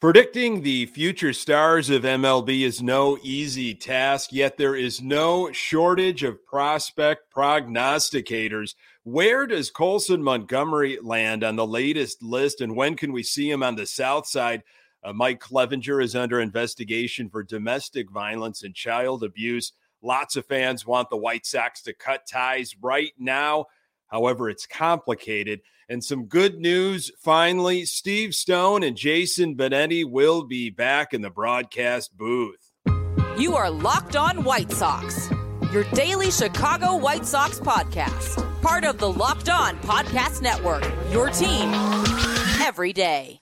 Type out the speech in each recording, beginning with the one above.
Predicting the future stars of MLB is no easy task, yet there is no shortage of prospect prognosticators. Where does Colson Montgomery land on the latest list, and when can we see him on the south side? Uh, Mike Clevinger is under investigation for domestic violence and child abuse. Lots of fans want the White Sox to cut ties right now. However, it's complicated. And some good news finally Steve Stone and Jason Benetti will be back in the broadcast booth. You are Locked On White Sox, your daily Chicago White Sox podcast, part of the Locked On Podcast Network, your team every day.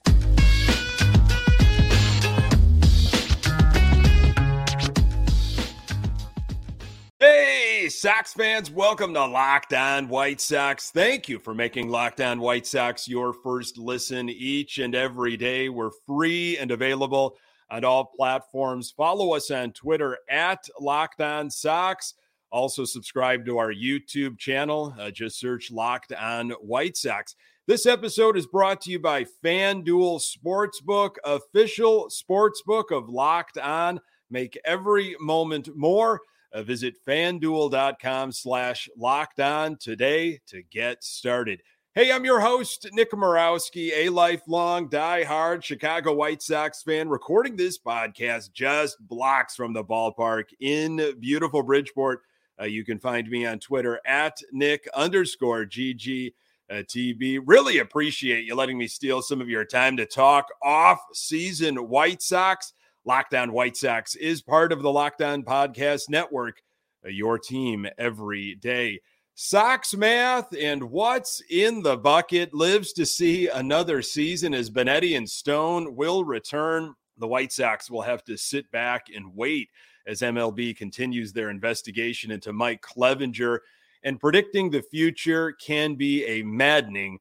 Hey, Sox fans, welcome to Locked On White Sox. Thank you for making Locked On White Sox your first listen each and every day. We're free and available on all platforms. Follow us on Twitter at Locked On Sox. Also, subscribe to our YouTube channel. Uh, just search Locked On White Sox. This episode is brought to you by FanDuel Sportsbook, official sportsbook of Locked On. Make every moment more. Uh, visit fanduel.com slash locked on today to get started. Hey, I'm your host, Nick Morawski, a lifelong die-hard Chicago White Sox fan, recording this podcast just blocks from the ballpark in beautiful Bridgeport. Uh, you can find me on Twitter at Nick underscore GG. Uh, TB. Really appreciate you letting me steal some of your time to talk off season White Sox. Locked On White Sox is part of the Locked On Podcast Network, uh, your team every day. Sox math and what's in the bucket lives to see another season as Benetti and Stone will return. The White Sox will have to sit back and wait as MLB continues their investigation into Mike Clevinger. And predicting the future can be a maddening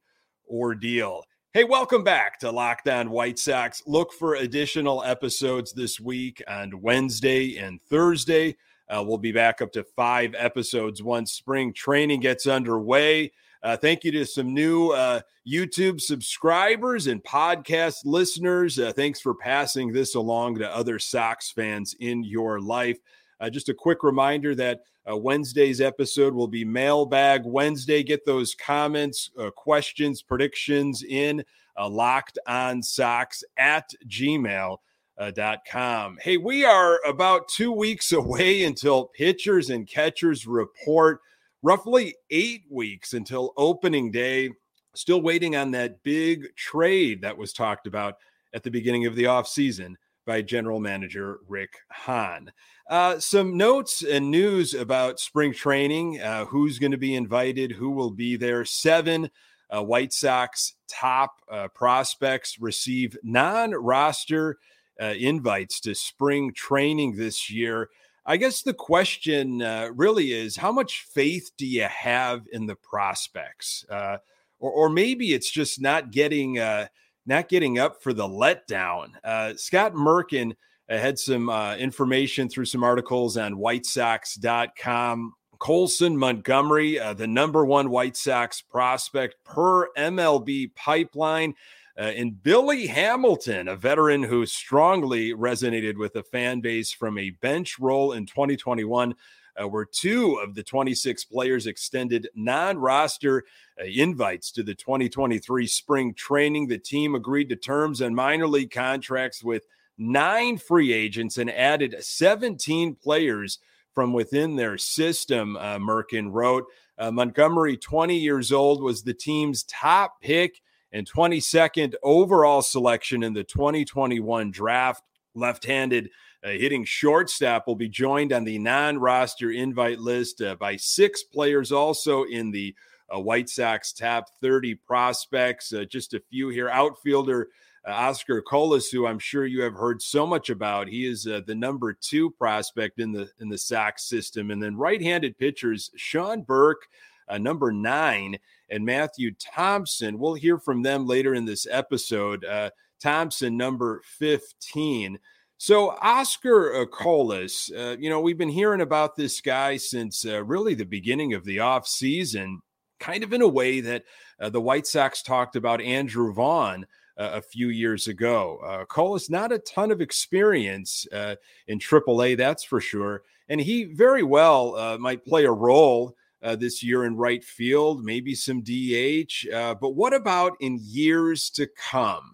ordeal. Hey, welcome back to Locked On White Sox. Look for additional episodes this week on Wednesday and Thursday. Uh, we'll be back up to five episodes once spring training gets underway. Uh, thank you to some new uh, YouTube subscribers and podcast listeners. Uh, thanks for passing this along to other Sox fans in your life. Uh, just a quick reminder that uh, Wednesday's episode will be Mailbag Wednesday. Get those comments, uh, questions, predictions in uh, locked on Sox at gmail. Uh. Hey, we are about two weeks away until pitchers and catchers report. Roughly eight weeks until opening day. Still waiting on that big trade that was talked about at the beginning of the offseason by general manager Rick Hahn. Uh, some notes and news about spring training uh, who's going to be invited, who will be there. Seven uh, White Sox top uh, prospects receive non roster uh, invites to spring training this year. I guess the question uh, really is how much faith do you have in the prospects? or, or maybe it's just not getting not getting up for the letdown. Uh, Scott Merkin uh, had some uh, information through some articles on WhiteSox.com. Colson Montgomery, uh, the number one White Sox prospect per MLB pipeline. Uh, and Billy Hamilton, a veteran who strongly resonated with the fan base from a bench role in 2021 uh, were two of the 26 players extended non roster uh, invites to the 2023 spring training. The team agreed to terms and minor league contracts with nine free agents and added 17 players from within their system, uh, Merkin wrote. Uh, Montgomery, 20 years old, was the team's top pick and 22nd overall selection in the 2021 draft. Left handed uh, hitting shortstop will be joined on the non roster invite list uh, by six players also in the uh, White Sox top 30 prospects. Uh, just a few here. Outfielder uh, Oscar Colas, who I'm sure you have heard so much about. He is uh, the number two prospect in the in the Sox system. And then right-handed pitchers Sean Burke, number nine, and Matthew Thompson. We'll hear from them later in this episode. Thompson, number 15. So Oscar uh, Colas, uh, you know, we've been hearing about this guy since uh, really the beginning of the offseason, kind of in a way that uh, the White Sox talked about Andrew Vaughn uh, a few years ago. Uh, Cole is not a ton of experience uh, in AAA, that's for sure. And he very well uh, might play a role uh, this year in right field, maybe some DH. Uh, but what about in years to come?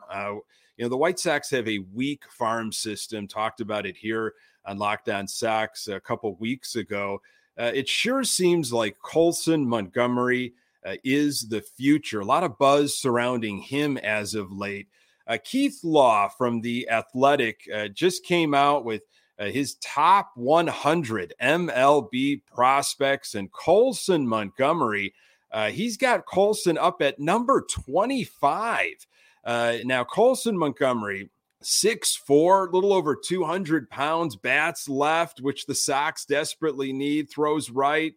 Uh, you know, the White Sox have a weak farm system. Talked about it here on Locked On Sox a couple weeks ago. Uh, it sure seems like Colson Montgomery uh, is the future. A lot of buzz surrounding him as of late. Uh, Keith Law from The Athletic just came out with uh, his top 100 MLB prospects and Colson Montgomery. Uh, he's got Colson up at number 25. Uh, now, Colson Montgomery, six four, little over 200 pounds, bats left, which the Sox desperately need, throws right,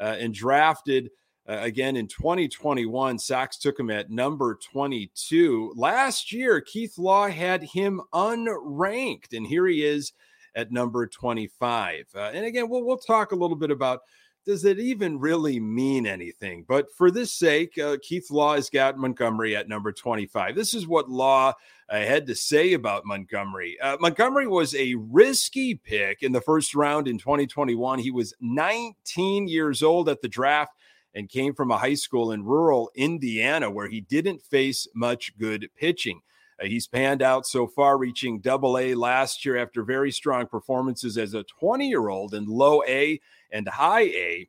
uh, and drafted. Uh, again in 2021, Sox took him at number 22. Last year, Keith Law had him unranked, and here he is at number 25. Uh, and again, we'll, we'll talk a little bit about does it even really mean anything? But for this sake, uh, Keith Law has got Montgomery at number 25. This is what Law uh, had to say about Montgomery. Uh, Montgomery was a risky pick in the first round in 2021. He was 19 years old at the draft and came from a high school in rural Indiana where he didn't face much good pitching. Uh, he's panned out so far, reaching double A last year after very strong performances as a 20 year old in low A and high A,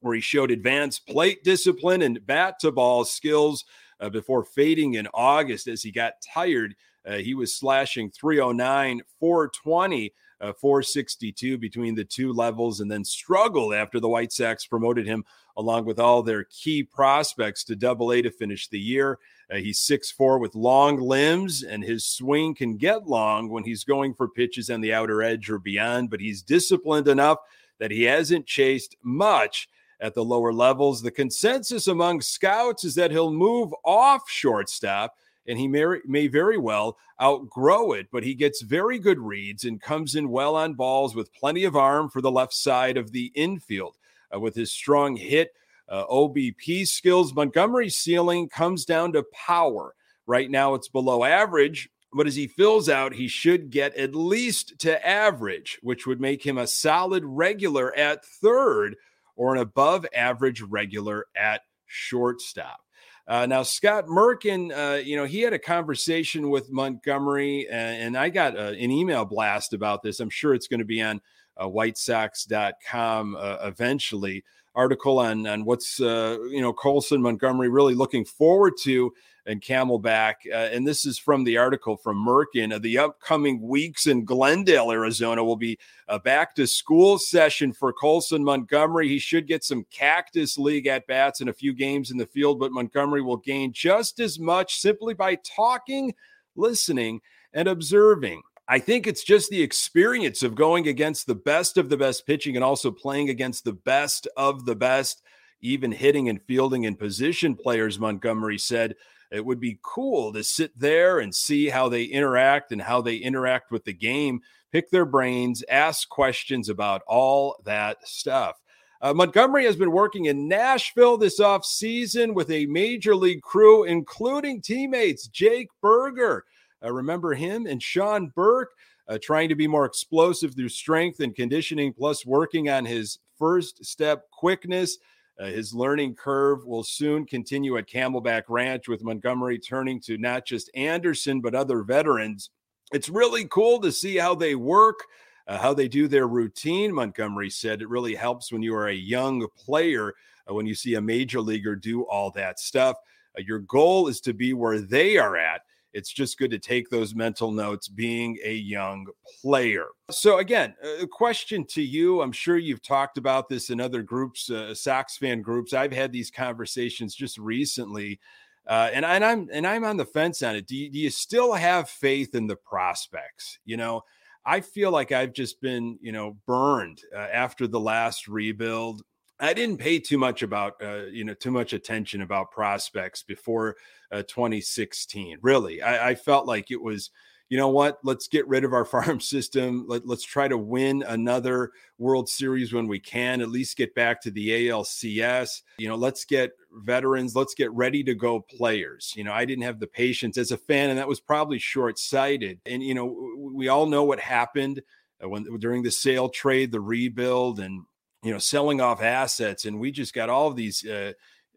where he showed advanced plate discipline and bat to ball skills uh, before fading in August as he got tired. Uh, he was slashing 309, 420 uh, 462 between the two levels, and then struggled after the White Sox promoted him along with all their key prospects to double A to finish the year. Uh, he's 6'4 with long limbs, and his swing can get long when he's going for pitches on the outer edge or beyond, but he's disciplined enough that he hasn't chased much at the lower levels. The consensus among scouts is that he'll move off shortstop and he may, may very well outgrow it, but he gets very good reads and comes in well on balls with plenty of arm for the left side of the infield. Uh, with his strong hit, uh, OBP skills, Montgomery's ceiling comes down to power. Right now, it's below average, but as he fills out, he should get at least to average, which would make him a solid regular at third or an above average regular at shortstop. Uh, now, Scott Merkin, uh, you know, he had a conversation with Montgomery, and, and I got uh, an email blast about this. I'm sure it's going to be on uh, whitesox.com uh, eventually. Article on on what's uh, you know Colson Montgomery really looking forward to and Camelback. Uh, and this is from the article from Merkin. Uh, the upcoming weeks in Glendale, Arizona will be a back to school session for Colson Montgomery. He should get some Cactus League at bats and a few games in the field, but Montgomery will gain just as much simply by talking, listening, and observing. I think it's just the experience of going against the best of the best pitching and also playing against the best of the best, even hitting and fielding and position players, Montgomery said. It would be cool to sit there and see how they interact and how they interact with the game, pick their brains, ask questions about all that stuff. Uh, Montgomery has been working in Nashville this offseason with a major league crew, including teammates Jake Burger. Uh, remember him and Sean Burke uh, trying to be more explosive through strength and conditioning, plus working on his first step quickness. Uh, his learning curve will soon continue at Camelback Ranch with Montgomery turning to not just Anderson, but other veterans. It's really cool to see how they work, uh, how they do their routine. Montgomery said it really helps when you are a young player, uh, when you see a major leaguer do all that stuff. Uh, your goal is to be where they are at it's just good to take those mental notes being a young player. So, again, a question to you. I'm sure you've talked about this in other groups, uh, Sox fan groups. I've had these conversations just recently. Uh, and, and I'm and I'm on the fence on it. Do you, do you still have faith in the prospects? You know, I feel like I've just been, you know, burned uh, after the last rebuild. I didn't pay too much about, uh, you know, too much attention about prospects before uh, 2016. Really, I, I, felt like it was, you know what? Let's get rid of our farm system. Let, us try to win another World Series when we can, at least get back to the ALCS. You know, let's get veterans, let's get ready to go players. You know, I didn't have the patience as a fan, and that was probably short sighted. And, you know, we all know what happened uh, when during the sale trade, the rebuild, and, you know, selling off assets. And we just got all of these, uh,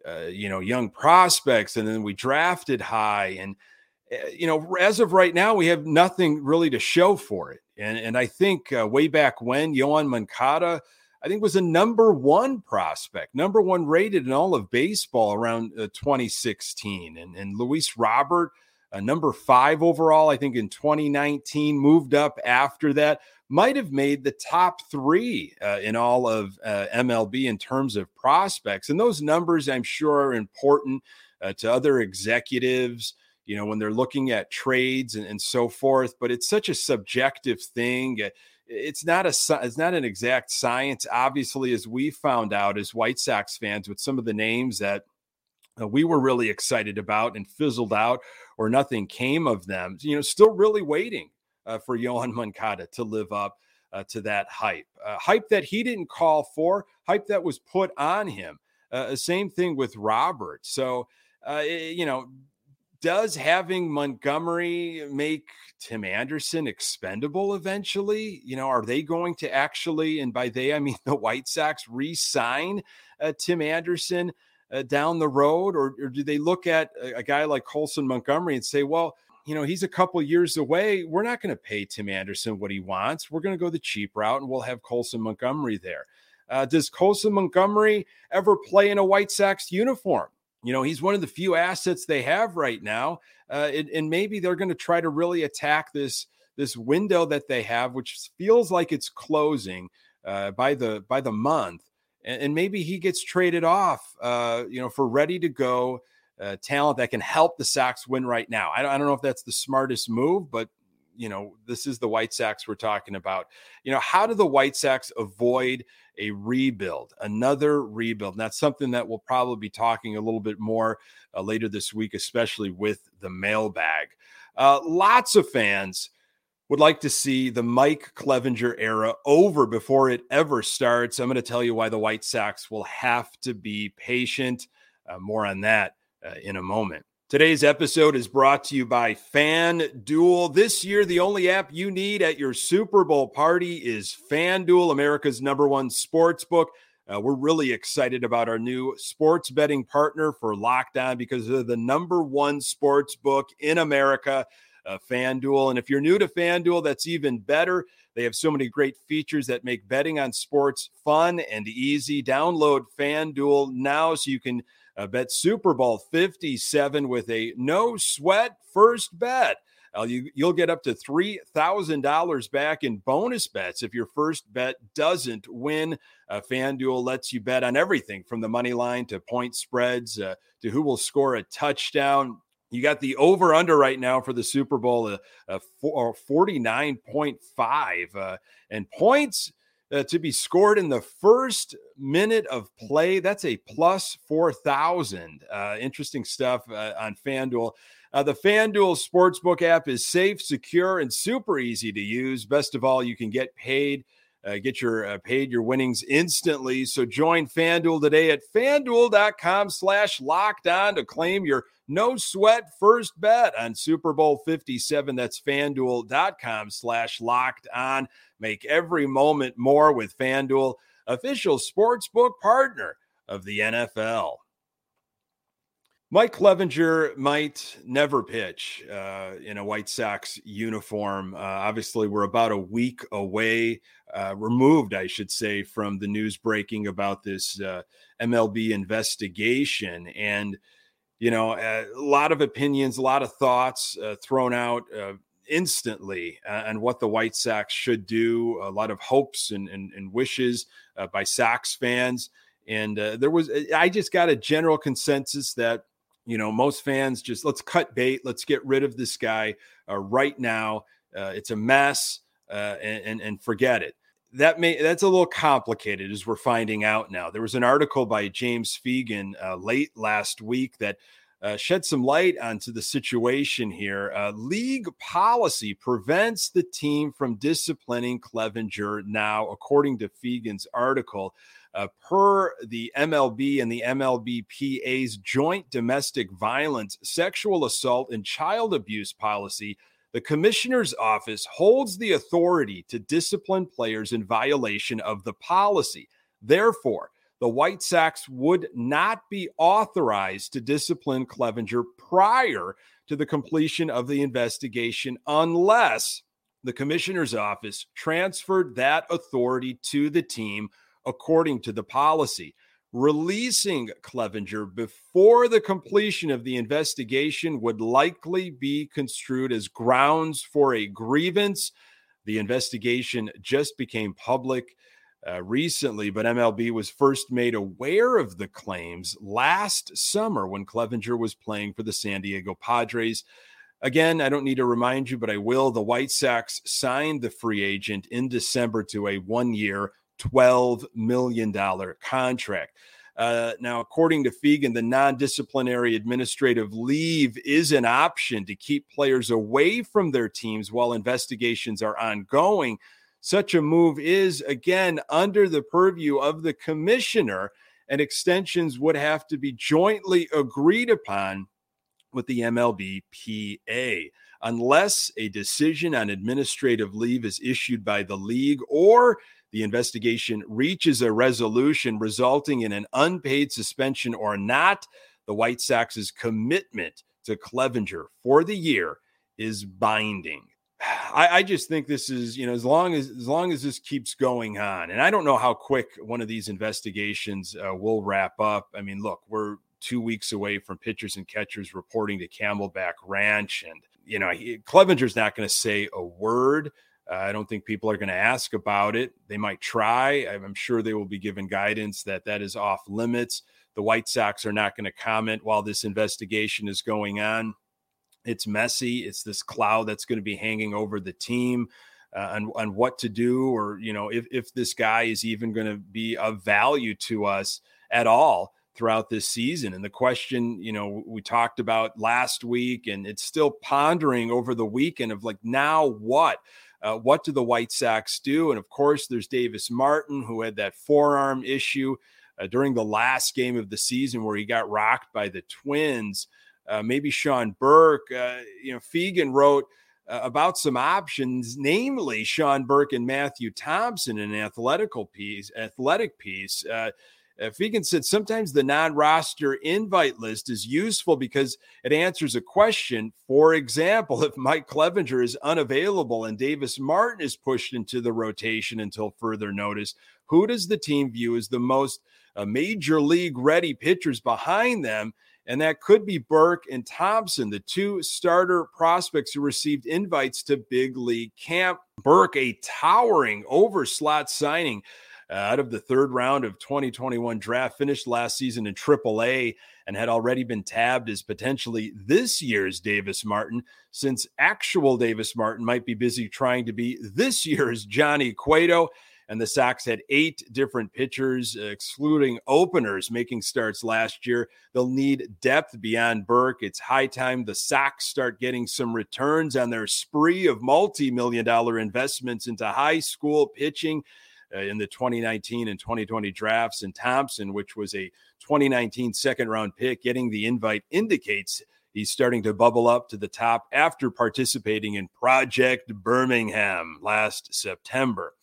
uh, you know, young prospects, and then we drafted high. And, uh, you know, as of right now, we have nothing really to show for it. And, and I think uh, way back when, Yoan Moncada, I think was a number one prospect, number one rated in all of baseball around uh, 2016. And, and Luis Robert, uh, number five overall, I think in 2019, moved up after that, might have made the top three uh, in all of uh, MLB in terms of prospects. And those numbers, I'm sure, are important uh, to other executives you know, when they're looking at trades and, and so forth. But it's such a subjective thing. It's not a it's not an exact science. Obviously, as we found out as White Sox fans, with some of the names that uh, we were really excited about and fizzled out, or nothing came of them. You know, still really waiting uh, for Yoan Moncada to live up uh, to that hype, uh, hype that he didn't call for, hype that was put on him. Uh, same thing with Robert. So, uh, you know, does having Montgomery make Tim Anderson expendable eventually? You know, are they going to actually, and by they, I mean the White Sox, re sign uh, Tim Anderson uh, down the road? Or, or, do they look at a, a guy like Colson Montgomery and say, well, you know, he's a couple years away. We're not going to pay Tim Anderson what he wants. We're going to go the cheap route and we'll have Colson Montgomery there. Uh, does Colson Montgomery ever play in a White Sox uniform? You know, he's one of the few assets they have right now, uh, and, and maybe they're going to try to really attack this this window that they have, which feels like it's closing uh, by the by the month, and, and maybe he gets traded off, uh, you know, for ready to go uh, talent that can help the Sox win right now. I don't, I don't know if that's the smartest move, but you know, this is the White Sox we're talking about. You know, how do the White Sox avoid a rebuild, another rebuild. And that's something that we'll probably be talking a little bit more uh, later this week, especially with the mailbag. Uh, lots of fans would like to see the Mike Clevinger era over before it ever starts. I'm going to tell you why the White Sox will have to be patient. Uh, more on that uh, in a moment. Today's episode is brought to you by FanDuel. This year, the only app you need at your Super Bowl party is FanDuel, America's number one sports book. Uh, we're really excited about our new sports betting partner for Locked On because they're the number one sports book in America, uh, FanDuel. And if you're new to FanDuel, that's even better. They have so many great features that make betting on sports fun and easy. Download FanDuel now so you can uh, bet Super Bowl 57 with a no sweat first bet. Uh, you, you'll get up to $3,000 back in bonus bets if your first bet doesn't win. Uh, FanDuel lets you bet on everything from the money line to point spreads uh, to who will score a touchdown. You got the over under right now for the Super Bowl, uh, uh, 49.5. Uh, and points uh, to be scored in the first minute of play. That's a plus 4,000. Uh, interesting stuff uh, on FanDuel. Uh, the FanDuel Sportsbook app is safe, secure, and super easy to use. Best of all, you can get paid. Uh, get your uh, paid your winnings instantly. So join FanDuel today at fanduel.com slash locked on to claim your no sweat first bet on Super Bowl 57. That's fanduel.com slash locked on. Make every moment more with FanDuel, official sportsbook partner of the NFL. Mike Clevinger might never pitch uh, in a White Sox uniform. Uh, obviously, we're about a week away, uh, removed, I should say, from the news breaking about this uh, MLB investigation. And, you know, a lot of opinions, a lot of thoughts uh, thrown out uh, instantly on what the White Sox should do. A lot of hopes and, and, and wishes by Sox fans. And there was, I just got a general consensus that, you know, most fans just let's cut bait, let's get rid of this guy uh, right now. Uh, it's a mess uh, and, and, and forget it. That may that's a little complicated as we're finding out now. There was an article by James Fegan uh, late last week that uh, shed some light onto the situation here. Uh, league policy prevents the team from disciplining Clevinger now, according to Fegan's article. Uh, per the MLB and the MLBPA's joint domestic violence, sexual assault, and child abuse policy, the commissioner's office holds the authority to discipline players in violation of the policy. Therefore, the White Sox would not be authorized to discipline Clevinger prior to the completion of the investigation unless the commissioner's office transferred that authority to the team according to the policy. Releasing Clevinger before the completion of the investigation would likely be construed as grounds for a grievance. The investigation just became public uh, recently, but MLB was first made aware of the claims last summer when Clevinger was playing for the San Diego Padres. Again, I don't need to remind you, but I will. The White Sox signed the free agent in December to a one year, $12 million contract. Uh, now, according to Fegan, the non disciplinary administrative leave is an option to keep players away from their teams while investigations are ongoing. Such a move is, again, under the purview of the commissioner, and extensions would have to be jointly agreed upon with the MLBPA. Unless a decision on administrative leave is issued by the league or the investigation reaches a resolution resulting in an unpaid suspension or not, the White Sox's commitment to Clevinger for the year is binding. I, I, just think this is, you know, as long as as long as this keeps going on, and I don't know how quick one of these investigations uh, will wrap up. I mean, look, we're two weeks away from pitchers and catchers reporting to Camelback Ranch, and you know, he, Clevinger's not going to say a word. Uh, I don't think people are going to ask about it. They might try. I'm sure they will be given guidance that that is off limits. The White Sox are not going to comment while this investigation is going on. It's messy. It's this cloud that's going to be hanging over the team. Uh, on what to do, or you know, if if this guy is even going to be of value to us at all throughout this season. And the question, you know, we talked about last week, and it's still pondering over the weekend of like, now what? Uh, what do the White Sox do? And of course, there's Davis Martin, who had that forearm issue uh, during the last game of the season where he got rocked by the Twins uh, maybe Sean Burke. Uh, you know, Fegan wrote uh, about some options, namely Sean Burke and Matthew Thompson an athletical piece, athletic piece. Uh, uh, Fegan said sometimes the non-roster invite list is useful because it answers a question. For example, if Mike Clevinger is unavailable and Davis Martin is pushed into the rotation until further notice, who does the team view as the most uh, major league ready pitchers behind them? And that could be Burke and Thompson, the two starter prospects who received invites to big league camp. Burke, a towering over slot signing uh, out of the third round of 2021 draft, finished last season in AAA and had already been tabbed as potentially this year's Davis Martin, since actual Davis Martin might be busy trying to be this year's Johnny Cueto and the Sox had eight different pitchers, excluding openers, making starts last year. They'll need depth beyond Burke. It's high time the Sox start getting some returns on their spree of multi million dollar investments into high school pitching. Uh, in the 2019 and 2020 drafts, and Thompson, which was a 2019 second round pick, getting the invite indicates he's starting to bubble up to the top after participating in Project Birmingham last September.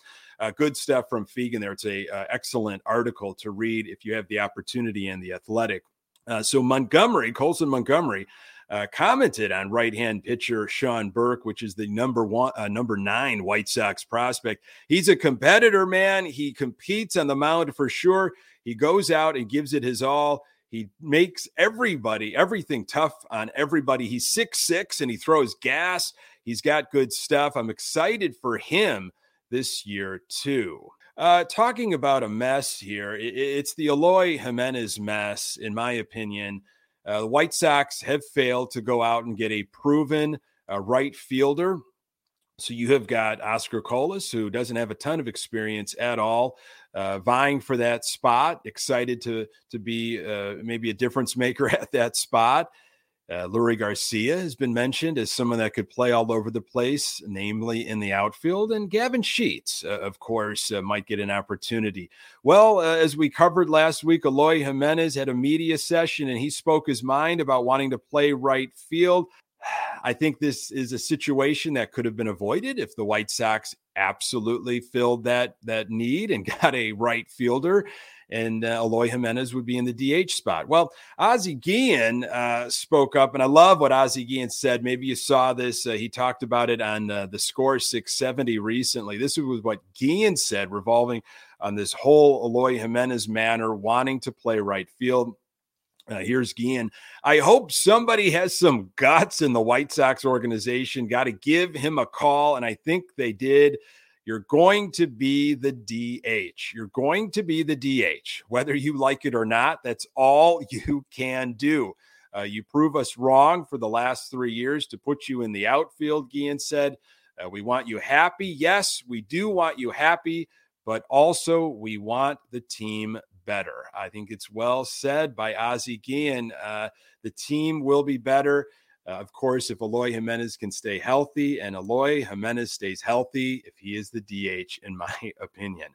Uh, good stuff from Fegan there. It's a uh, excellent article to read if you have the opportunity in the Athletic. Uh, so Montgomery, Colson Montgomery, uh, commented on right-hand pitcher Sean Burke, which is the number one, uh, number nine White Sox prospect. He's a competitor, man. He competes on the mound for sure. He goes out and gives it his all. He makes everybody, everything tough on everybody. He's six six and he throws gas. He's got good stuff. I'm excited for him this year, too. Uh, talking about a mess here, it, it's the Eloy Jimenez mess, in my opinion. Uh, the White Sox have failed to go out and get a proven uh, right fielder. So you have got Oscar Colas, who doesn't have a ton of experience at all, uh, vying for that spot. Excited to to be uh, maybe a difference maker at that spot. Uh, Leury Garcia has been mentioned as someone that could play all over the place, namely in the outfield. And Gavin Sheets, uh, of course, uh, might get an opportunity. Well, uh, as we covered last week, Eloy Jimenez had a media session and he spoke his mind about wanting to play right field. I think this is a situation that could have been avoided if the White Sox absolutely filled that that need and got a right fielder and uh, Eloy Jimenez would be in the DH spot. Well, Ozzie Guillen uh, spoke up, and I love what Ozzie Guillen said. Maybe you saw this. Uh, he talked about it on uh, the score 670 recently. This was what Guillen said, revolving on this whole Eloy Jimenez manner, wanting to play right field. Uh, here's Guillen. I hope somebody has some guts in the White Sox organization. Got to give him a call. And I think they did. You're going to be the DH. You're going to be the DH, whether you like it or not. That's all you can do. Uh, you prove us wrong for the last three years to put you in the outfield, Guillen said. Uh, we want you happy. Yes, we do want you happy, but also we want the team better. I think it's well said by Ozzie Guillen. Uh, the team will be better. Uh, of course, if Eloy Jimenez can stay healthy and Eloy Jimenez stays healthy, if he is the DH, in my opinion,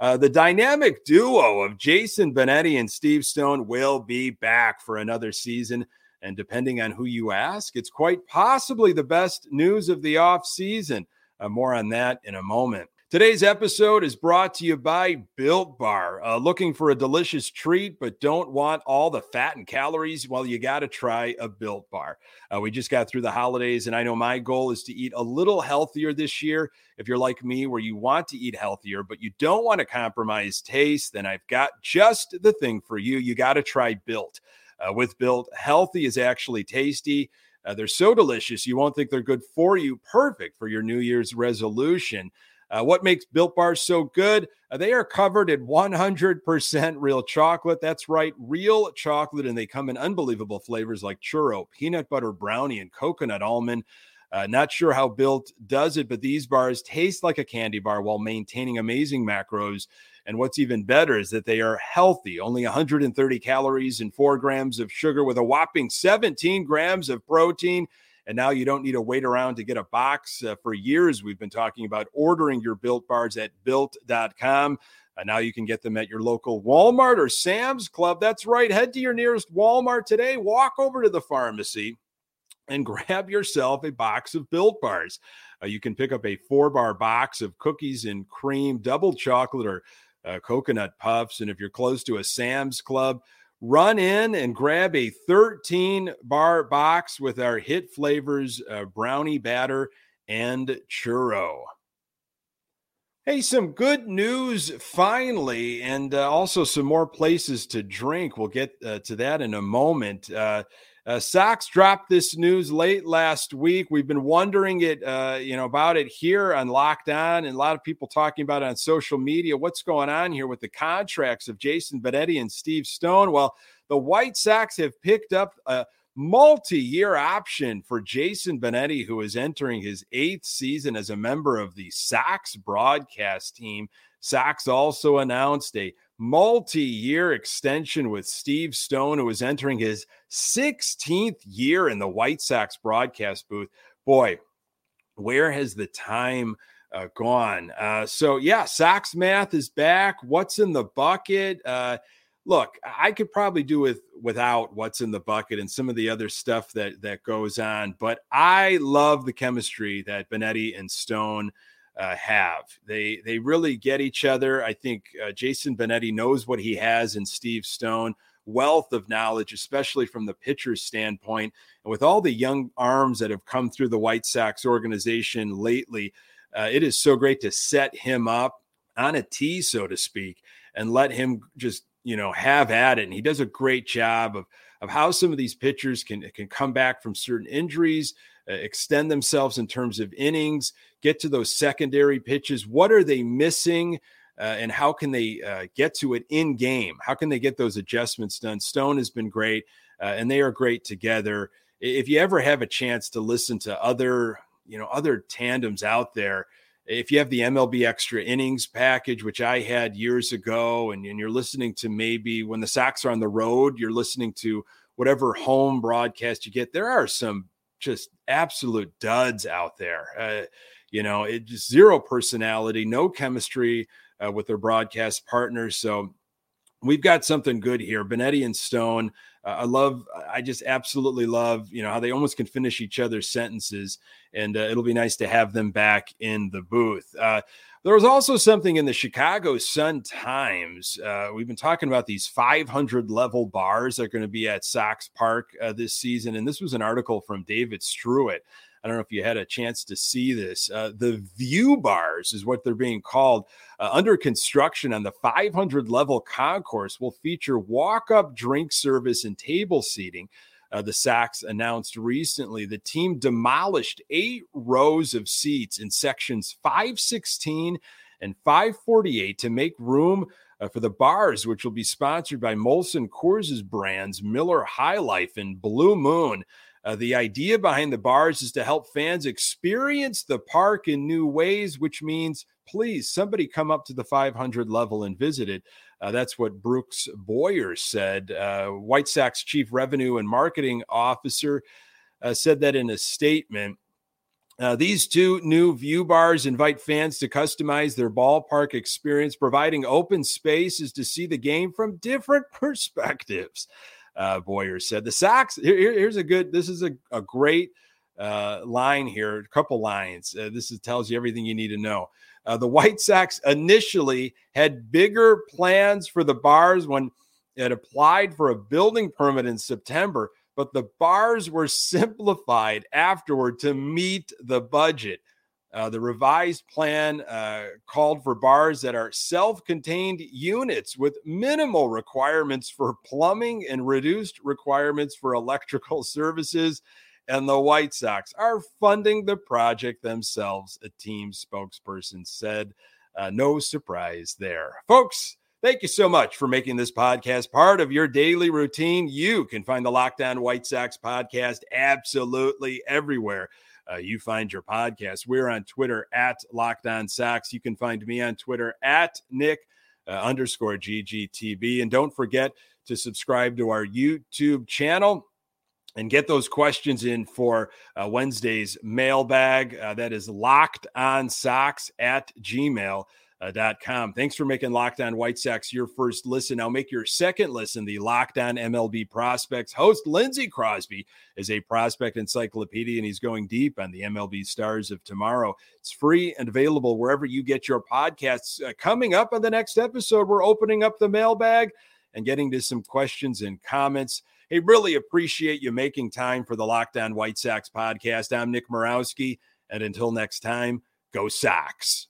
uh, the dynamic duo of Jason Benetti and Steve Stone will be back for another season. And depending on who you ask, it's quite possibly the best news of the off season. Uh, more on that in a moment. Today's episode is brought to you by Built Bar. Uh, looking for a delicious treat, but don't want all the fat and calories? Well, you got to try a Built Bar. Uh, we just got through the holidays, and I know my goal is to eat a little healthier this year. If you're like me, where you want to eat healthier, but you don't want to compromise taste, then I've got just the thing for you. You got to try Built. Uh, with Built, healthy is actually tasty. Uh, they're so delicious, you won't think they're good for you. Perfect for your New Year's resolution. Uh, what makes Built Bars so good? Uh, they are covered in 100% real chocolate. That's right, real chocolate. And they come in unbelievable flavors like churro, peanut butter brownie, and coconut almond. Uh, not sure how Built does it, but these bars taste like a candy bar while maintaining amazing macros. And what's even better is that they are healthy, only 130 calories and four grams of sugar with a whopping 17 grams of protein. And now you don't need to wait around to get a box. Uh, for years, we've been talking about ordering your built bars at built.com. Now you can get them at your local Walmart or Sam's Club. That's right. Head to your nearest Walmart today, walk over to the pharmacy and grab yourself a box of built bars. Uh, you can pick up a four bar box of cookies and cream, double chocolate, or uh, coconut puffs. And if you're close to a Sam's Club, run in and grab a 13 bar box with our hit flavors uh, brownie batter and churro. Hey, some good news finally, and uh, also some more places to drink. We'll get uh, to that in a moment. Uh, dropped this news late last week. We've been wondering it, uh, you know, about it here on Locked On, and a lot of people talking about it on social media. What's going on here with the contracts of Jason Benetti and Steve Stone? Well, the White Sox have picked up a multi-year option for Jason Benetti, who is entering his eighth season as a member of the Sox broadcast team. Sox also announced a multi year extension with Steve Stone, who is entering his 16th year in the White Sox broadcast booth. Boy, where has the time uh, gone? Uh, so, yeah, Sox math is back. What's in the bucket? Uh, look, I could probably do with without what's in the bucket and some of the other stuff that that goes on, but I love the chemistry that Benetti and Stone uh, have. They they really get each other. I think uh, Jason Benetti knows what he has in Steve Stone. Wealth of knowledge, especially from the pitcher's standpoint, and with all the young arms that have come through the White Sox organization lately, uh, it is so great to set him up on a tee, so to speak, and let him just you know have at it. And he does a great job of of how some of these pitchers can can come back from certain injuries extend themselves in terms of innings, get to those secondary pitches. What are they missing? Uh, and how can they uh, get to it in game? How can they get those adjustments done? Stone has been great, uh, and they are great together. If you ever have a chance to listen to other, you know, other tandems out there, if you have the MLB extra innings package, which I had years ago, and, and you're listening to maybe when the Sox are on the road, you're listening to whatever home broadcast you get, there are some just absolute duds out there. Uh, you know, it just zero personality, no chemistry uh, with their broadcast partners. So we've got something good here. Benetti and Stone. Uh, I love, I just absolutely love, you know, how they almost can finish each other's sentences. And uh, it'll be nice to have them back in the booth. Uh, there was also something in the Chicago Sun Times. Uh, we've been talking about these 500 level bars that are going to be at Sox Park uh, this season. And this was an article from David Struett. I don't know if you had a chance to see this. Uh, the view bars is what they're being called. Uh, under construction on the 500 level concourse will feature walk up drink service and table seating. Uh, the Sox announced recently the team demolished eight rows of seats in sections 516 and 548 to make room uh, for the bars, which will be sponsored by Molson Coors' brands Miller High Life and Blue Moon. Uh, the idea behind the bars is to help fans experience the park in new ways, which means please somebody come up to the 500 level and visit it. Uh, that's what Brooks Boyer said. Uh, White Sox chief revenue and marketing officer uh, said that in a statement. Uh, these two new view bars invite fans to customize their ballpark experience, providing open spaces to see the game from different perspectives uh, Boyer said. The Sox, here, here's a good, this is a, a great uh, line here, a couple lines. This is, tells you everything you need to know. Uh, the White Sox initially had bigger plans for the bars when it applied for a building permit in September, but the bars were simplified afterward to meet the budget. Uh, the revised plan uh, called for bars that are self contained units with minimal requirements for plumbing and reduced requirements for electrical services. And the White Sox are funding the project themselves, a team spokesperson said. Uh, no surprise there. Folks, thank you so much for making this podcast part of your daily routine. You can find the Locked On White Sox podcast absolutely everywhere uh, you find your podcast. We're on Twitter at Locked On Sox. You can find me on Twitter at Nick uh, underscore GGTB. And don't forget to subscribe to our YouTube channel and get those questions in for uh, Wednesday's mailbag. Uh, that is locked on Sox at Gmail uh, com. Thanks for making Locked On White Sox your first listen. Now make your second listen the Locked On MLB Prospects. Host Lindsey Crosby is a prospect encyclopedia, and he's going deep on the MLB stars of tomorrow. It's free and available wherever you get your podcasts. Uh, coming up on the next episode, we're opening up the mailbag and getting to some questions and comments. Hey, really appreciate you making time for the Locked On White Sox podcast. I'm Nick Morawski, and until next time, go Sox.